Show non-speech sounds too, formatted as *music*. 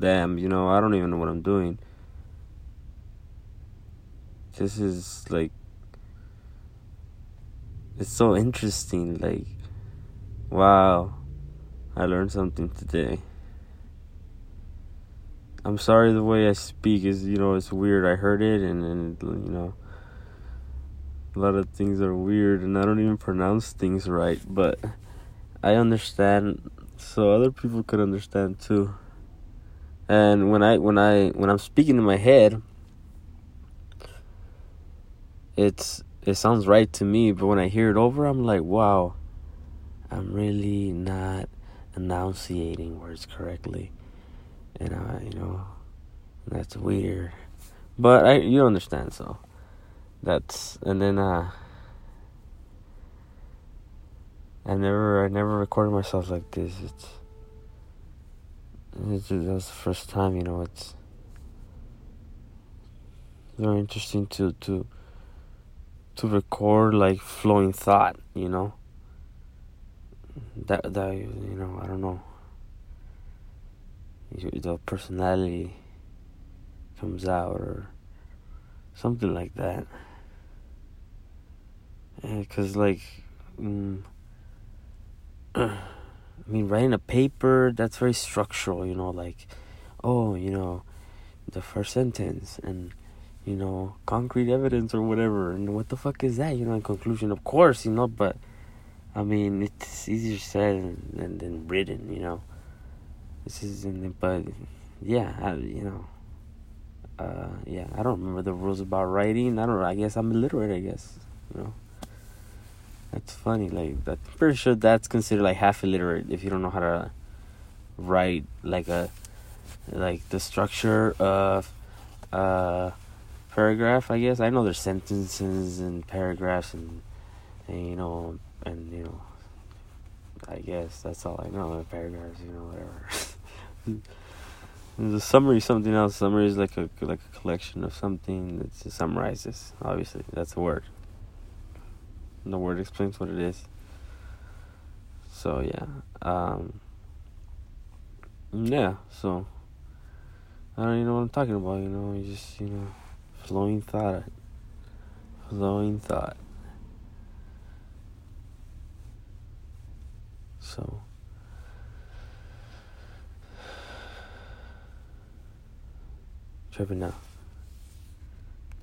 damn, you know, I don't even know what I'm doing. This is like, it's so interesting. Like, wow, I learned something today. I'm sorry the way I speak is, you know, it's weird. I heard it and, and you know, a lot of things are weird and I don't even pronounce things right, but I understand so other people could understand too. And when I when I when I'm speaking in my head, it's it sounds right to me, but when I hear it over, I'm like, wow, I'm really not enunciating words correctly, and I, you know, that's weird. But I, you understand, so that's and then uh, I never, I never recorded myself like this. It's, it's that was the first time, you know. It's very interesting to to to record like flowing thought, you know. That that you know, I don't know. The personality comes out or something like that. Because like. Mm, mean, writing a paper, that's very structural, you know, like, oh, you know, the first sentence and, you know, concrete evidence or whatever. And what the fuck is that, you know, in conclusion? Of course, you know, but, I mean, it's easier said than, than written, you know. This isn't, but, yeah, I, you know, uh, yeah, I don't remember the rules about writing. I don't know, I guess I'm illiterate, I guess, you know. That's funny. Like that. I'm pretty sure that's considered like half illiterate if you don't know how to write like a like the structure of a paragraph. I guess I know there's sentences and paragraphs and, and you know and you know. I guess that's all I know. Paragraphs, you know, whatever. *laughs* A summary, something else. Summary is like a like a collection of something that summarizes. Obviously, that's a word the word explains what it is. So yeah, um, yeah. So I don't even know what I'm talking about. You know, you just you know, flowing thought, flowing thought. So. *sighs* Trevor now.